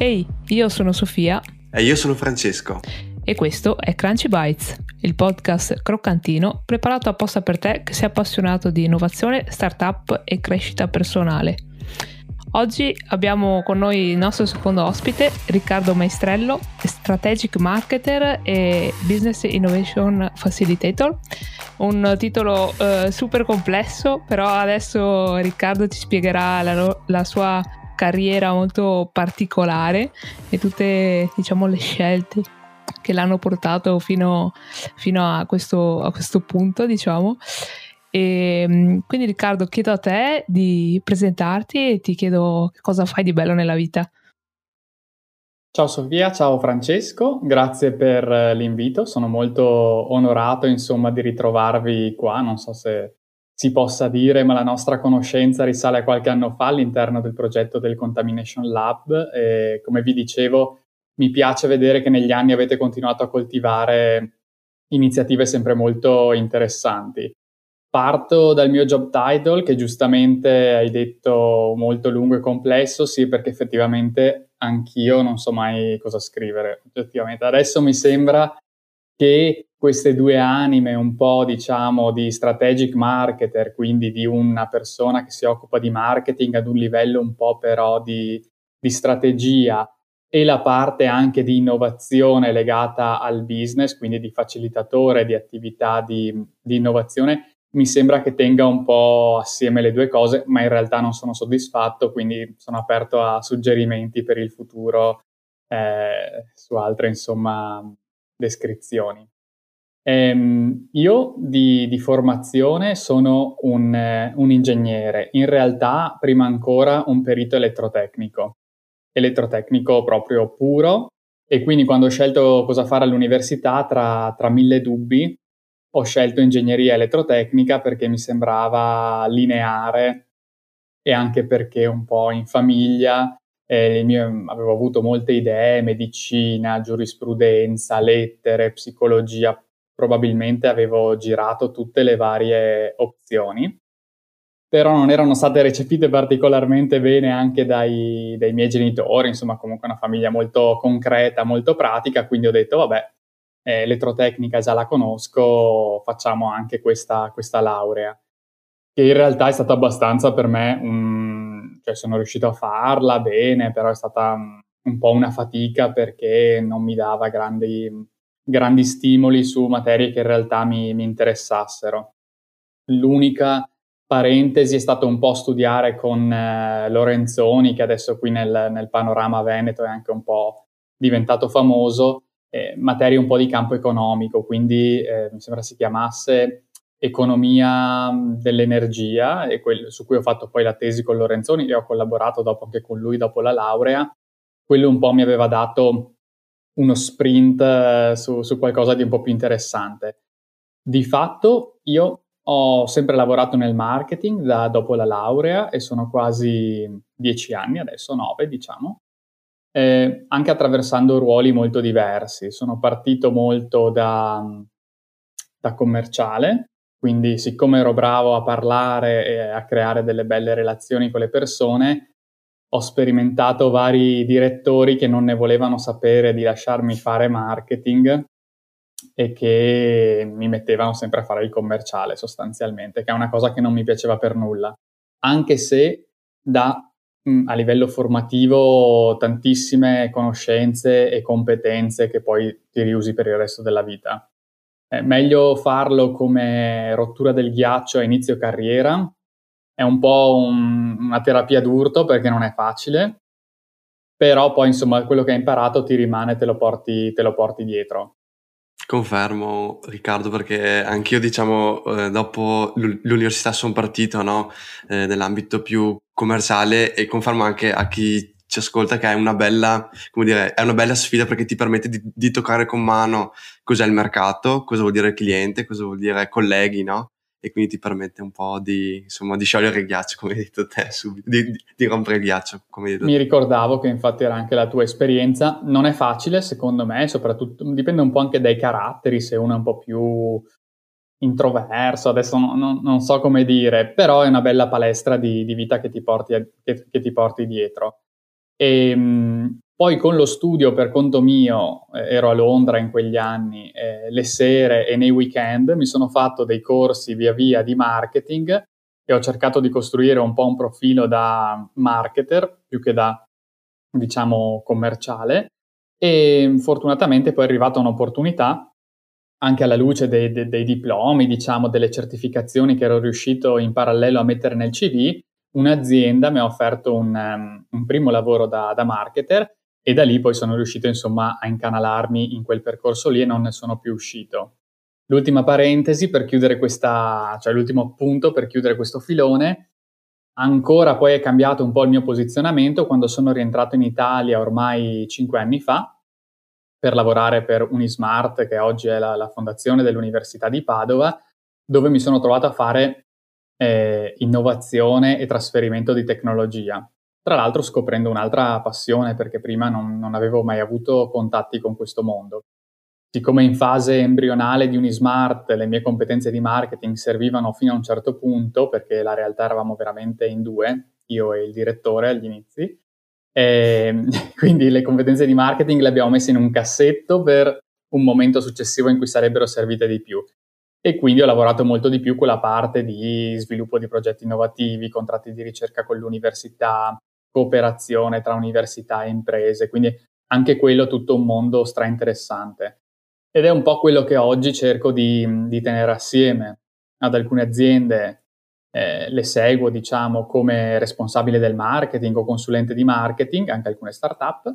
Ehi, io sono Sofia. E io sono Francesco. E questo è Crunchy Bites, il podcast croccantino preparato apposta per te che sei appassionato di innovazione, startup e crescita personale. Oggi abbiamo con noi il nostro secondo ospite, Riccardo Maestrello, Strategic Marketer e Business Innovation Facilitator. Un titolo uh, super complesso, però adesso Riccardo ci spiegherà la, la sua carriera molto particolare e tutte diciamo le scelte che l'hanno portato fino, fino a, questo, a questo punto diciamo. E ehm, quindi Riccardo chiedo a te di presentarti e ti chiedo cosa fai di bello nella vita. Ciao Sofia, ciao Francesco, grazie per l'invito, sono molto onorato insomma di ritrovarvi qua, non so se si possa dire, ma la nostra conoscenza risale a qualche anno fa all'interno del progetto del Contamination Lab e come vi dicevo mi piace vedere che negli anni avete continuato a coltivare iniziative sempre molto interessanti. Parto dal mio job title, che giustamente hai detto molto lungo e complesso, sì, perché effettivamente anch'io non so mai cosa scrivere. Oggettivamente. Adesso mi sembra che queste due anime un po' diciamo di strategic marketer, quindi di una persona che si occupa di marketing ad un livello un po' però di, di strategia e la parte anche di innovazione legata al business, quindi di facilitatore di attività di, di innovazione, mi sembra che tenga un po' assieme le due cose, ma in realtà non sono soddisfatto, quindi sono aperto a suggerimenti per il futuro eh, su altre, insomma, descrizioni. Ehm, io di, di, formazione sono un, eh, un, ingegnere, in realtà prima ancora un perito elettrotecnico, elettrotecnico proprio puro. E quindi quando ho scelto cosa fare all'università tra, tra mille dubbi ho scelto ingegneria elettrotecnica perché mi sembrava lineare e anche perché un po' in famiglia eh, mio, avevo avuto molte idee, medicina, giurisprudenza, lettere, psicologia, probabilmente avevo girato tutte le varie opzioni, però non erano state recepite particolarmente bene anche dai, dai miei genitori, insomma comunque una famiglia molto concreta, molto pratica, quindi ho detto vabbè, eh, elettrotecnica già la conosco, facciamo anche questa, questa laurea, che in realtà è stata abbastanza per me, um, cioè sono riuscito a farla bene, però è stata um, un po' una fatica perché non mi dava grandi grandi stimoli su materie che in realtà mi, mi interessassero. L'unica parentesi è stato un po' studiare con eh, Lorenzoni, che adesso qui nel, nel, panorama veneto è anche un po' diventato famoso, eh, materie un po' di campo economico, quindi eh, mi sembra si chiamasse economia dell'energia, e quel, su cui ho fatto poi la tesi con Lorenzoni e ho collaborato dopo anche con lui dopo la laurea. Quello un po' mi aveva dato uno sprint eh, su, su qualcosa di un po' più interessante. Di fatto io ho sempre lavorato nel marketing da dopo la laurea e sono quasi dieci anni adesso, nove diciamo, eh, anche attraversando ruoli molto diversi. Sono partito molto da, da commerciale, quindi siccome ero bravo a parlare e a creare delle belle relazioni con le persone, ho sperimentato vari direttori che non ne volevano sapere di lasciarmi fare marketing e che mi mettevano sempre a fare il commerciale sostanzialmente, che è una cosa che non mi piaceva per nulla, anche se da a livello formativo tantissime conoscenze e competenze che poi ti riusi per il resto della vita. È meglio farlo come rottura del ghiaccio a inizio carriera è un po' un, una terapia d'urto perché non è facile, però poi insomma quello che hai imparato ti rimane, te lo porti, te lo porti dietro. Confermo Riccardo perché anch'io diciamo eh, dopo l'università sono partito no? eh, nell'ambito più commerciale e confermo anche a chi ci ascolta che è una bella, come dire, è una bella sfida perché ti permette di, di toccare con mano cos'è il mercato, cosa vuol dire cliente, cosa vuol dire colleghi, no? E quindi ti permette un po' di, insomma, di sciogliere il ghiaccio, come hai detto te, subito, di, di, rompere il ghiaccio. Come hai detto Mi te. ricordavo che infatti era anche la tua esperienza, non è facile secondo me, soprattutto dipende un po' anche dai caratteri, se uno è un po' più introverso, adesso non, non, non so come dire, però è una bella palestra di, di vita che ti porti, che, che ti porti dietro. E, ehm, Poi con lo studio per conto mio, eh, ero a Londra in quegli anni, eh, le sere e nei weekend mi sono fatto dei corsi via via di marketing e ho cercato di costruire un po' un profilo da marketer più che da, diciamo, commerciale. E fortunatamente poi è arrivata un'opportunità anche alla luce dei, dei, dei diplomi, diciamo, delle certificazioni che ero riuscito in parallelo a mettere nel CV, un'azienda mi ha offerto un, um, un primo lavoro da, da marketer e da lì poi sono riuscito insomma a incanalarmi in quel percorso lì e non ne sono più uscito. L'ultima parentesi per chiudere questa, cioè l'ultimo punto per chiudere questo filone, ancora poi è cambiato un po' il mio posizionamento quando sono rientrato in Italia ormai cinque anni fa per lavorare per Unismart, che oggi è la, la fondazione dell'Università di Padova, dove mi sono trovato a fare eh, innovazione e trasferimento di tecnologia. Tra l'altro scoprendo un'altra passione perché prima non, non avevo mai avuto contatti con questo mondo. Siccome in fase embrionale di Unismart le mie competenze di marketing servivano fino a un certo punto, perché la realtà eravamo veramente in due, io e il direttore agli inizi, e ehm, quindi le competenze di marketing le abbiamo messe in un cassetto per un momento successivo in cui sarebbero servite di più. E quindi ho lavorato molto di più con la parte di sviluppo di progetti innovativi, contratti di ricerca con l'università, cooperazione tra università e imprese, quindi anche quello tutto un mondo strainteressante. Ed è un po' quello che oggi cerco di, di tenere assieme ad alcune aziende, eh, le seguo diciamo come responsabile del marketing o consulente di marketing, anche alcune start-up,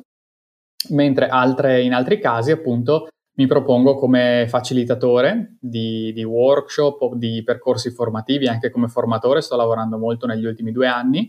mentre altre, in altri casi appunto mi propongo come facilitatore di, di workshop o di percorsi formativi, anche come formatore sto lavorando molto negli ultimi due anni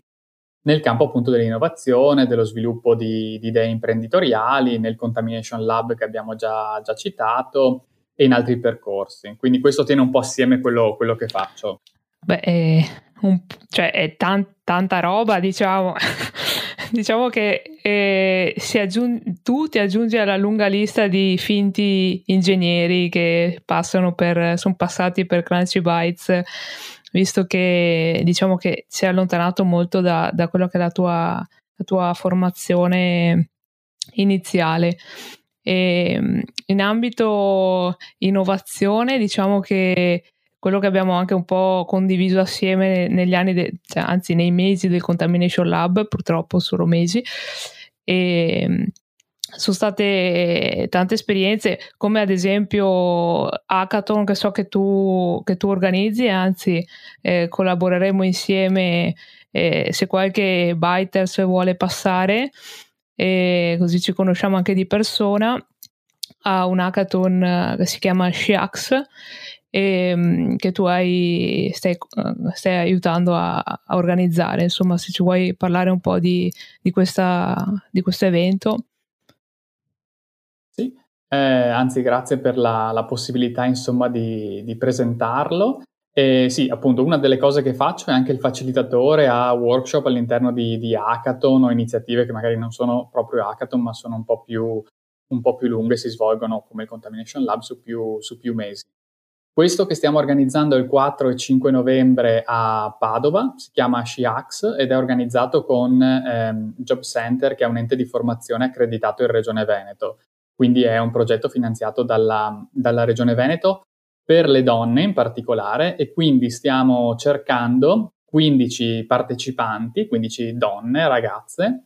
nel campo appunto dell'innovazione, dello sviluppo di, di idee imprenditoriali, nel Contamination Lab che abbiamo già, già, citato e in altri percorsi. Quindi questo tiene un po' assieme quello, quello che faccio. Beh, è, un, cioè è tan, tanta roba, diciamo. diciamo che eh, aggiung- tu ti aggiungi alla lunga lista di finti ingegneri che sono passati per Crunchy Bytes visto che diciamo che si è allontanato molto da, da quello che è la tua, la tua formazione iniziale. E in ambito innovazione, diciamo che quello che abbiamo anche un po' condiviso assieme negli anni, de- cioè, anzi nei mesi del Contamination Lab, purtroppo solo mesi, e sono state tante esperienze, come ad esempio Hackathon che so che tu, che tu organizzi, anzi eh, collaboreremo insieme eh, se qualche biters vuole passare, e così ci conosciamo anche di persona, a un hackathon che si chiama SHIAX e, che tu hai, stai, stai aiutando a, a, organizzare. Insomma, se ci vuoi parlare un po' di, di, questa, di questo evento. Eh, anzi, grazie per la, la possibilità, insomma, di, di presentarlo. E sì, appunto, una delle cose che faccio è anche il facilitatore a workshop all'interno di, di hackathon o iniziative che magari non sono proprio hackathon, ma sono un po' più, un po più lunghe, si svolgono come il Contamination Lab su più, su più mesi. Questo che stiamo organizzando il 4 e 5 novembre a Padova si chiama SciAx ed è organizzato con ehm, Job Center, che è un ente di formazione accreditato in Regione Veneto. Quindi è un progetto finanziato dalla, dalla Regione Veneto per le donne in particolare e quindi stiamo cercando 15 partecipanti, 15 donne, ragazze,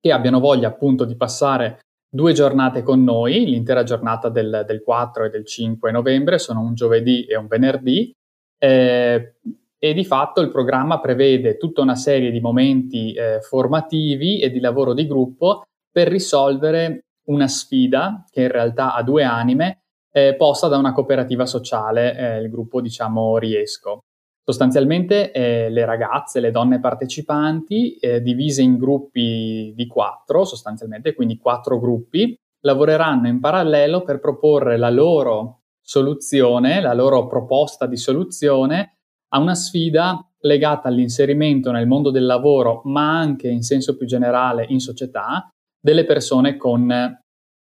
che abbiano voglia appunto di passare due giornate con noi, l'intera giornata del, del 4 e del 5 novembre, sono un giovedì e un venerdì, eh, e di fatto il programma prevede tutta una serie di momenti eh, formativi e di lavoro di gruppo per risolvere una sfida che in realtà ha due anime, eh, posta da una cooperativa sociale, eh, il gruppo diciamo Riesco. Sostanzialmente eh, le ragazze, le donne partecipanti, eh, divise in gruppi di quattro, sostanzialmente, quindi quattro gruppi, lavoreranno in parallelo per proporre la loro soluzione, la loro proposta di soluzione a una sfida legata all'inserimento nel mondo del lavoro, ma anche in senso più generale in società, delle persone con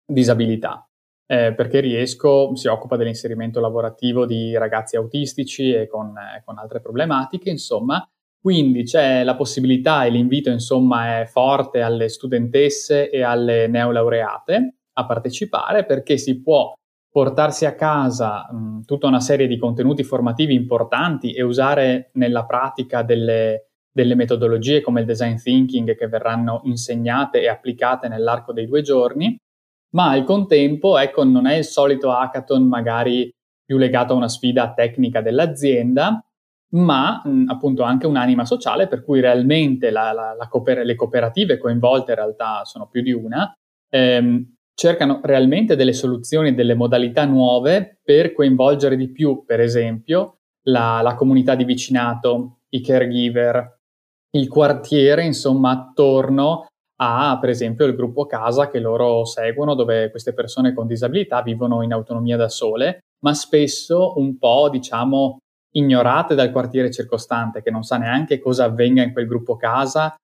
disabilità, eh, perché Riesco si occupa dell'inserimento lavorativo di ragazzi autistici e con, eh, con altre problematiche, insomma, Quindi c'è la possibilità e l'invito insomma è forte alle studentesse e alle neolaureate a partecipare perché si può portarsi a casa mh, tutta una serie di contenuti formativi importanti e usare nella pratica delle, delle metodologie come il design thinking che verranno insegnate e applicate nell'arco dei due giorni, ma al contempo ecco, non è il solito hackathon magari più legato a una sfida tecnica dell'azienda, ma mh, appunto anche un'anima sociale per cui realmente la, la, la cooper- le cooperative coinvolte in realtà sono più di una, ehm, cercano realmente delle soluzioni, delle modalità nuove per coinvolgere di più, per esempio, la, la comunità di vicinato, i caregiver, il quartiere, insomma, attorno a, per esempio, il gruppo casa che loro seguono, dove queste persone con disabilità vivono in autonomia da sole, ma spesso un po', diciamo, ignorate dal quartiere circostante, che non sa neanche cosa avvenga in quel gruppo casa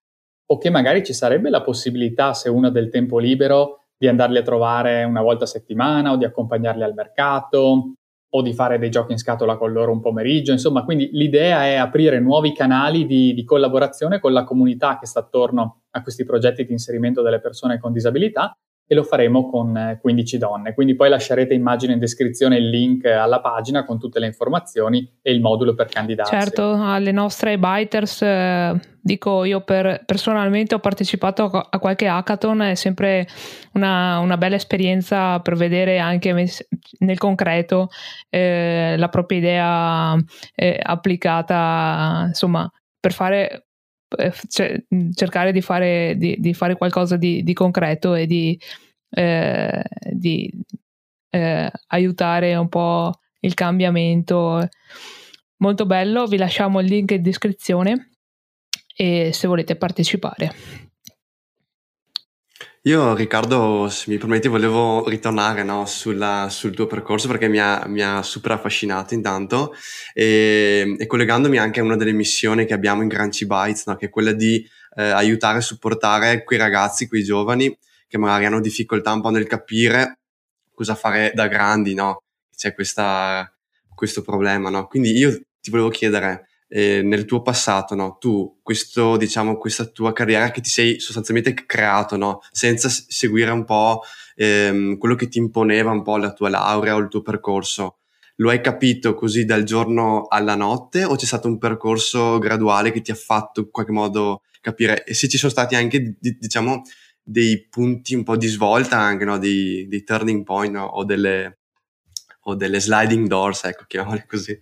o che magari ci sarebbe la possibilità, se uno ha del tempo libero, di andarli a trovare una volta a settimana o di accompagnarli al mercato o di fare dei giochi in scatola con loro un pomeriggio. Insomma, quindi l'idea è aprire nuovi canali di, di collaborazione con la comunità che sta attorno a questi progetti di inserimento delle persone con disabilità e lo faremo con 15 eh, donne. Quindi poi lascerete immagine in descrizione il link alla pagina con tutte le informazioni e il modulo per candidarsi. Certo, alle nostre biters, eh, dico io per, personalmente ho partecipato a qualche hackathon, è sempre una, una bella esperienza per vedere anche nel concreto eh, la propria idea eh, applicata, insomma, per fare eh, cioè, cercare di fare, di, di fare, qualcosa di, di concreto e di, eh, eh, aiutare un po' il cambiamento. Molto bello, vi lasciamo il link in descrizione e se volete partecipare. Io Riccardo, se mi permetti, volevo ritornare no, sulla, sul tuo percorso perché mi ha, mi ha super affascinato intanto e, e, collegandomi anche a una delle missioni che abbiamo in Granci Bytes, no, che è quella di eh, aiutare e supportare quei ragazzi, quei giovani che magari hanno difficoltà un po' nel capire cosa fare da grandi, no? C'è questa, questo problema, no? Quindi io ti volevo chiedere, eh, nel tuo passato, no? tu, questo, diciamo, questa tua carriera che ti sei sostanzialmente creato, no? senza seguire un po' ehm, quello che ti imponeva un po' la tua laurea o il tuo percorso, lo hai capito così dal giorno alla notte o c'è stato un percorso graduale che ti ha fatto in qualche modo capire? E se ci sono stati anche, diciamo, dei punti un po' di svolta, anche no? dei, dei turning point no? o, delle, o delle sliding doors, ecco, chiamiamole così.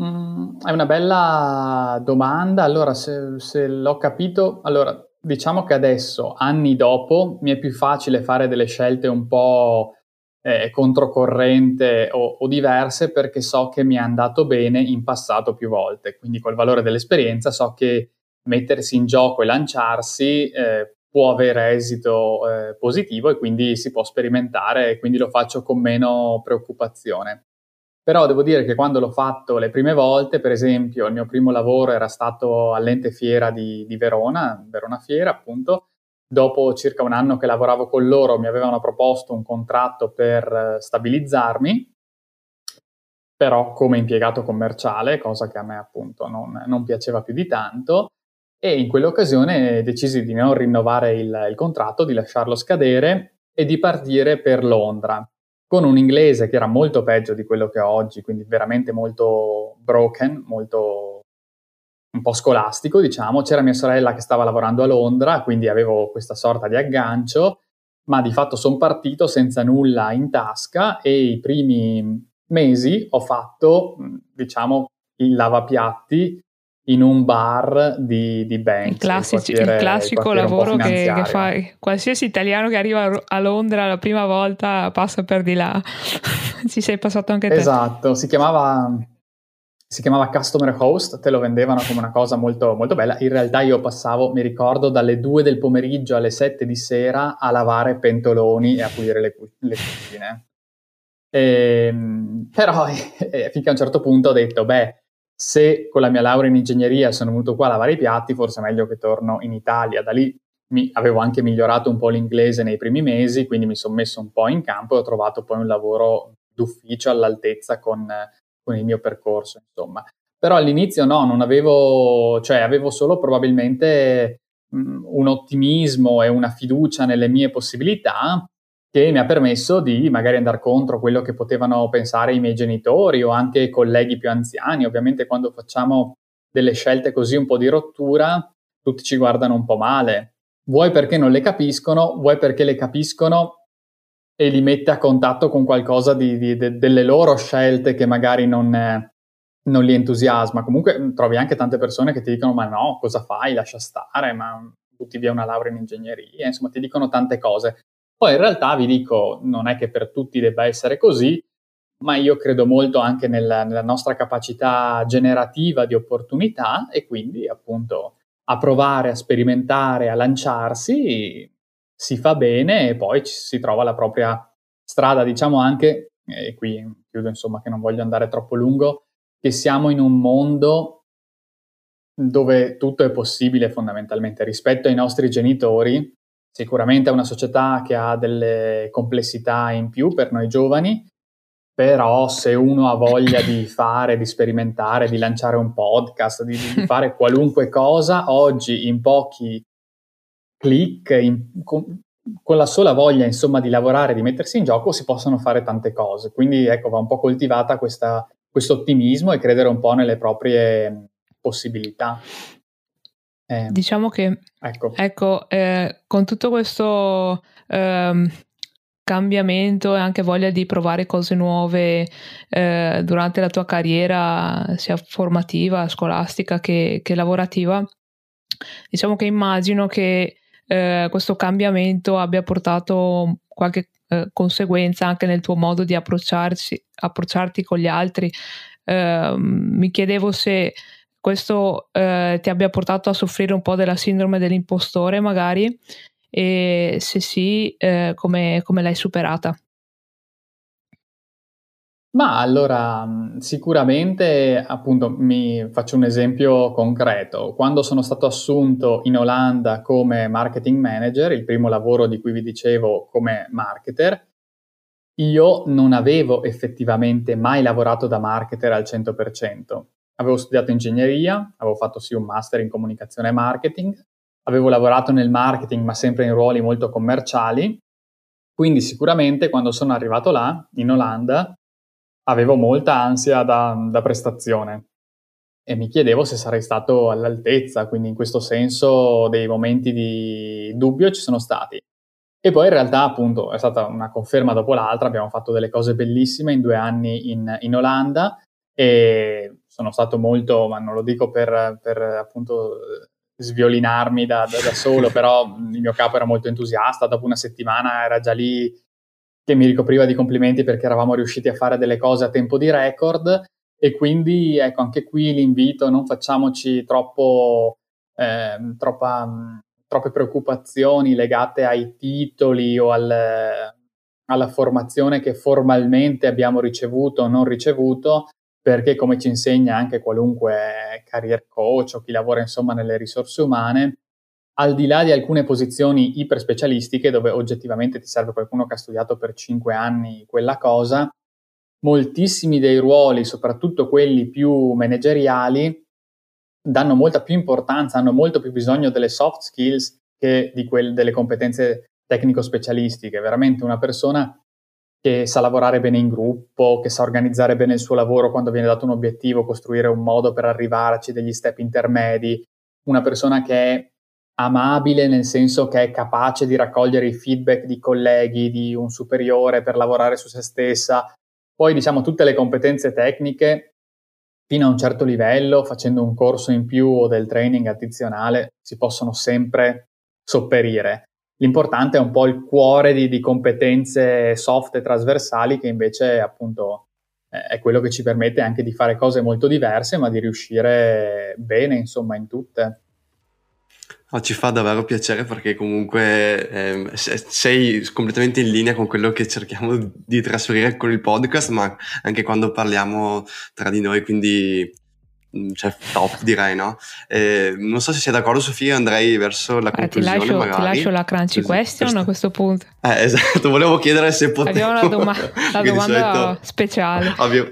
Mm, è una bella domanda. Allora, se, se l'ho capito, allora diciamo che adesso, anni dopo, mi è più facile fare delle scelte un po' eh, controcorrente o, o, diverse perché so che mi è andato bene in passato più volte. Quindi col valore dell'esperienza so che mettersi in gioco e lanciarsi eh, può avere esito eh, positivo e quindi si può sperimentare e quindi lo faccio con meno preoccupazione. Però devo dire che quando l'ho fatto le prime volte, per esempio, il mio primo lavoro era stato all'ente fiera di, di Verona, Verona Fiera appunto, dopo circa un anno che lavoravo con loro mi avevano proposto un contratto per eh, stabilizzarmi, però come impiegato commerciale, cosa che a me appunto non, non piaceva più di tanto, e in quell'occasione decisi di non rinnovare il, il contratto, di lasciarlo scadere e di partire per Londra con un inglese che era molto peggio di quello che ho oggi, quindi veramente molto broken, molto un po' scolastico, diciamo. C'era mia sorella che stava lavorando a Londra, quindi avevo questa sorta di aggancio, ma di fatto sono partito senza nulla in tasca e i primi mesi ho fatto, diciamo, il lavapiatti in un bar di, di Banks. Il, classici, il, il classico lavoro che, che fa qualsiasi italiano che arriva a Londra la prima volta passa per di là. Ci sei passato anche te. Esatto, si chiamava, si chiamava Customer Host, te lo vendevano come una cosa molto, molto bella. In realtà io passavo, mi ricordo, dalle 2 del pomeriggio alle 7 di sera a lavare pentoloni e a pulire le, le cucine. E, ehm, però eh, finché a un certo punto ho detto, beh, se con la mia laurea in ingegneria sono venuto qua a lavare i piatti, forse è meglio che torno in Italia. Da lì mi, avevo anche migliorato un po' l'inglese nei primi mesi, quindi mi sono messo un po' in campo e ho trovato poi un lavoro d'ufficio all'altezza con, con il mio percorso, insomma. Però all'inizio no, non avevo, cioè avevo solo probabilmente un ottimismo e una fiducia nelle mie possibilità che mi ha permesso di magari andare contro quello che potevano pensare i miei genitori o anche i colleghi più anziani. Ovviamente quando facciamo delle scelte così un po' di rottura, tutti ci guardano un po' male. Vuoi perché non le capiscono, vuoi perché le capiscono e li mette a contatto con qualcosa di, di, de, delle loro scelte che magari non, eh, non li entusiasma. Comunque trovi anche tante persone che ti dicono ma no, cosa fai, lascia stare, ma butti via una laurea in ingegneria, insomma ti dicono tante cose. Poi in realtà vi dico, non è che per tutti debba essere così, ma io credo molto anche nella, nella nostra capacità generativa di opportunità e quindi appunto a provare, a sperimentare, a lanciarsi, si fa bene e poi ci si trova la propria strada, diciamo anche, e qui chiudo insomma che non voglio andare troppo lungo, che siamo in un mondo dove tutto è possibile fondamentalmente rispetto ai nostri genitori. Sicuramente è una società che ha delle complessità in più per noi giovani, però se uno ha voglia di fare, di sperimentare, di lanciare un podcast, di, di fare qualunque cosa, oggi in pochi click, in, con, con, la sola voglia insomma di lavorare, di mettersi in gioco, si possono fare tante cose. Quindi ecco, va un po' coltivata questo ottimismo e credere un po' nelle proprie possibilità. Eh, diciamo che, ecco, ecco eh, con tutto questo... Ehm, cambiamento e anche voglia di provare cose nuove eh, durante la tua carriera, sia formativa, scolastica che, che lavorativa, diciamo che immagino che eh, questo cambiamento abbia portato qualche eh, conseguenza anche nel tuo modo di approcciarsi, approcciarti con gli altri. Ehm, mi chiedevo se questo eh, ti abbia portato a soffrire un po' della sindrome dell'impostore magari e se sì, eh, come, come l'hai superata? Ma allora, sicuramente, appunto, mi faccio un esempio concreto. Quando sono stato assunto in Olanda come marketing manager, il primo lavoro di cui vi dicevo come marketer, io non avevo effettivamente mai lavorato da marketer al 100%. Avevo studiato ingegneria, avevo fatto sì un master in comunicazione e marketing, avevo lavorato nel marketing ma sempre in ruoli molto commerciali, quindi sicuramente quando sono arrivato là, in Olanda, avevo molta ansia da, da prestazione. E mi chiedevo se sarei stato all'altezza, quindi in questo senso dei momenti di dubbio ci sono stati. E poi in realtà appunto è stata una conferma dopo l'altra, abbiamo fatto delle cose bellissime in due anni in, in Olanda e sono stato molto, ma non lo dico per, per appunto sviolinarmi da, da, da solo, però il mio capo era molto entusiasta, dopo una settimana era già lì che mi ricopriva di complimenti perché eravamo riusciti a fare delle cose a tempo di record. E quindi ecco anche qui l'invito, non facciamoci troppo, eh, troppa, troppe preoccupazioni legate ai titoli o al, alla formazione che formalmente abbiamo ricevuto o non ricevuto, perché come ci insegna anche qualunque career coach o chi lavora insomma nelle risorse umane, al di là di alcune posizioni iper specialistiche dove oggettivamente ti serve qualcuno che ha studiato per cinque anni quella cosa, moltissimi dei ruoli, soprattutto quelli più manageriali, danno molta più importanza, hanno molto più bisogno delle soft skills che quelle, delle competenze tecnico-specialistiche. Veramente una persona che sa lavorare bene in gruppo, che sa organizzare bene il suo lavoro quando viene dato un obiettivo, costruire un modo per arrivarci, degli step intermedi, una persona che è amabile nel senso che è capace di raccogliere i feedback di colleghi, di un superiore per lavorare su se stessa. Poi diciamo tutte le competenze tecniche fino a un certo livello, facendo un corso in più o del training addizionale, si possono sempre sopperire. L'importante è un po' il cuore di, di competenze soft e trasversali che invece appunto è quello che ci permette anche di fare cose molto diverse ma di riuscire bene insomma in tutte. Oh, ci fa davvero piacere perché comunque eh, sei completamente in linea con quello che cerchiamo di trasferire con il podcast, ma anche quando parliamo tra di noi, quindi cioè top direi no eh, non so se sei d'accordo Sofia andrei verso la conclusione eh, ti, lascio, magari. ti lascio la crunchy question questo. a questo punto eh, esatto volevo chiedere se potevo abbiamo una doma- la domanda solito... speciale Ovvio.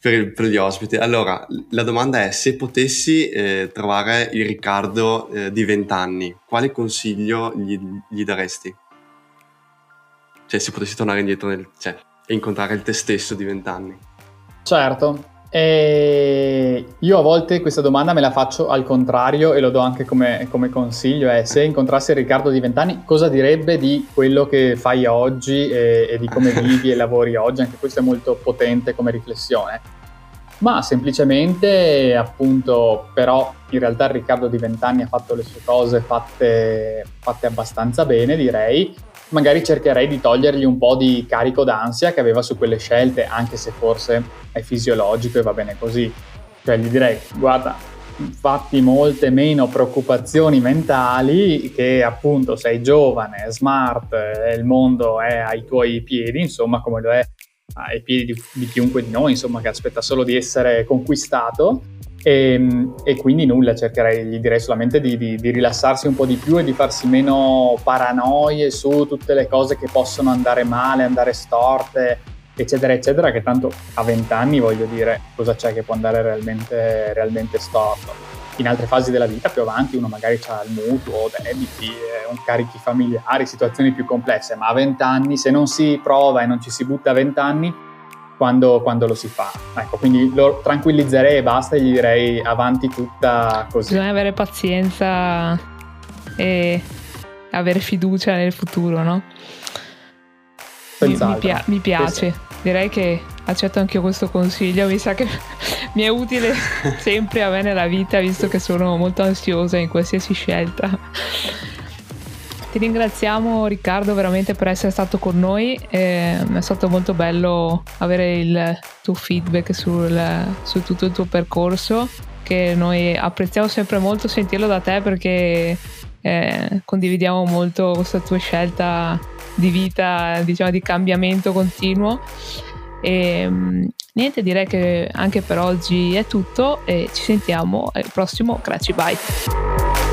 per, per, gli ospiti. Allora, la domanda è se potessi eh, trovare il Riccardo eh, di vent'anni, quale consiglio gli, gli, daresti? Cioè, se potessi tornare indietro nel, cioè, e incontrare il te stesso di vent'anni. Certo, e io a volte questa domanda me la faccio al contrario e lo do anche come, come consiglio, è se incontrassi Riccardo di vent'anni cosa direbbe di quello che fai oggi e, e di come vivi e lavori oggi, anche questo è molto potente come riflessione. Ma semplicemente appunto però in realtà Riccardo di vent'anni ha fatto le sue cose fatte, fatte abbastanza bene direi magari cercherei di togliergli un po' di carico d'ansia che aveva su quelle scelte, anche se forse è fisiologico e va bene così. Cioè gli direi, guarda, fatti molte meno preoccupazioni mentali che appunto sei giovane, smart, il mondo è ai tuoi piedi, insomma come lo è ai piedi di, di chiunque di noi, insomma che aspetta solo di essere conquistato e, ehm, e, quindi nulla, cercherei, gli direi solamente di, di, di, rilassarsi un po' di più e di farsi meno paranoie su tutte le cose che possono andare male, andare storte, eccetera, eccetera, che tanto a 20 anni voglio dire cosa c'è che può andare realmente, realmente storto. In altre fasi della vita, più avanti, uno magari ha il mutuo, debiti, un carichi familiari, situazioni più complesse, ma a 20 anni, se non si prova e non ci si butta a 20 anni, quando, quando, lo si fa. Ecco, quindi lo tranquillizzerei e basta e gli direi avanti tutta così. Bisogna avere pazienza e avere fiducia nel futuro, no? Mi, mi, pia- mi, piace, direi che accetto anche io questo consiglio, mi sa che mi è utile sempre a me nella vita visto che sono molto ansiosa in qualsiasi scelta. Ti ringraziamo Riccardo veramente per essere stato con noi, è stato molto bello avere il tuo feedback sul, su tutto il tuo percorso che noi apprezziamo sempre molto sentirlo da te perché eh, condividiamo molto questa tua scelta di vita, diciamo di cambiamento continuo. E mm, niente, direi che anche per oggi è tutto e ci sentiamo al prossimo Crazy Bite.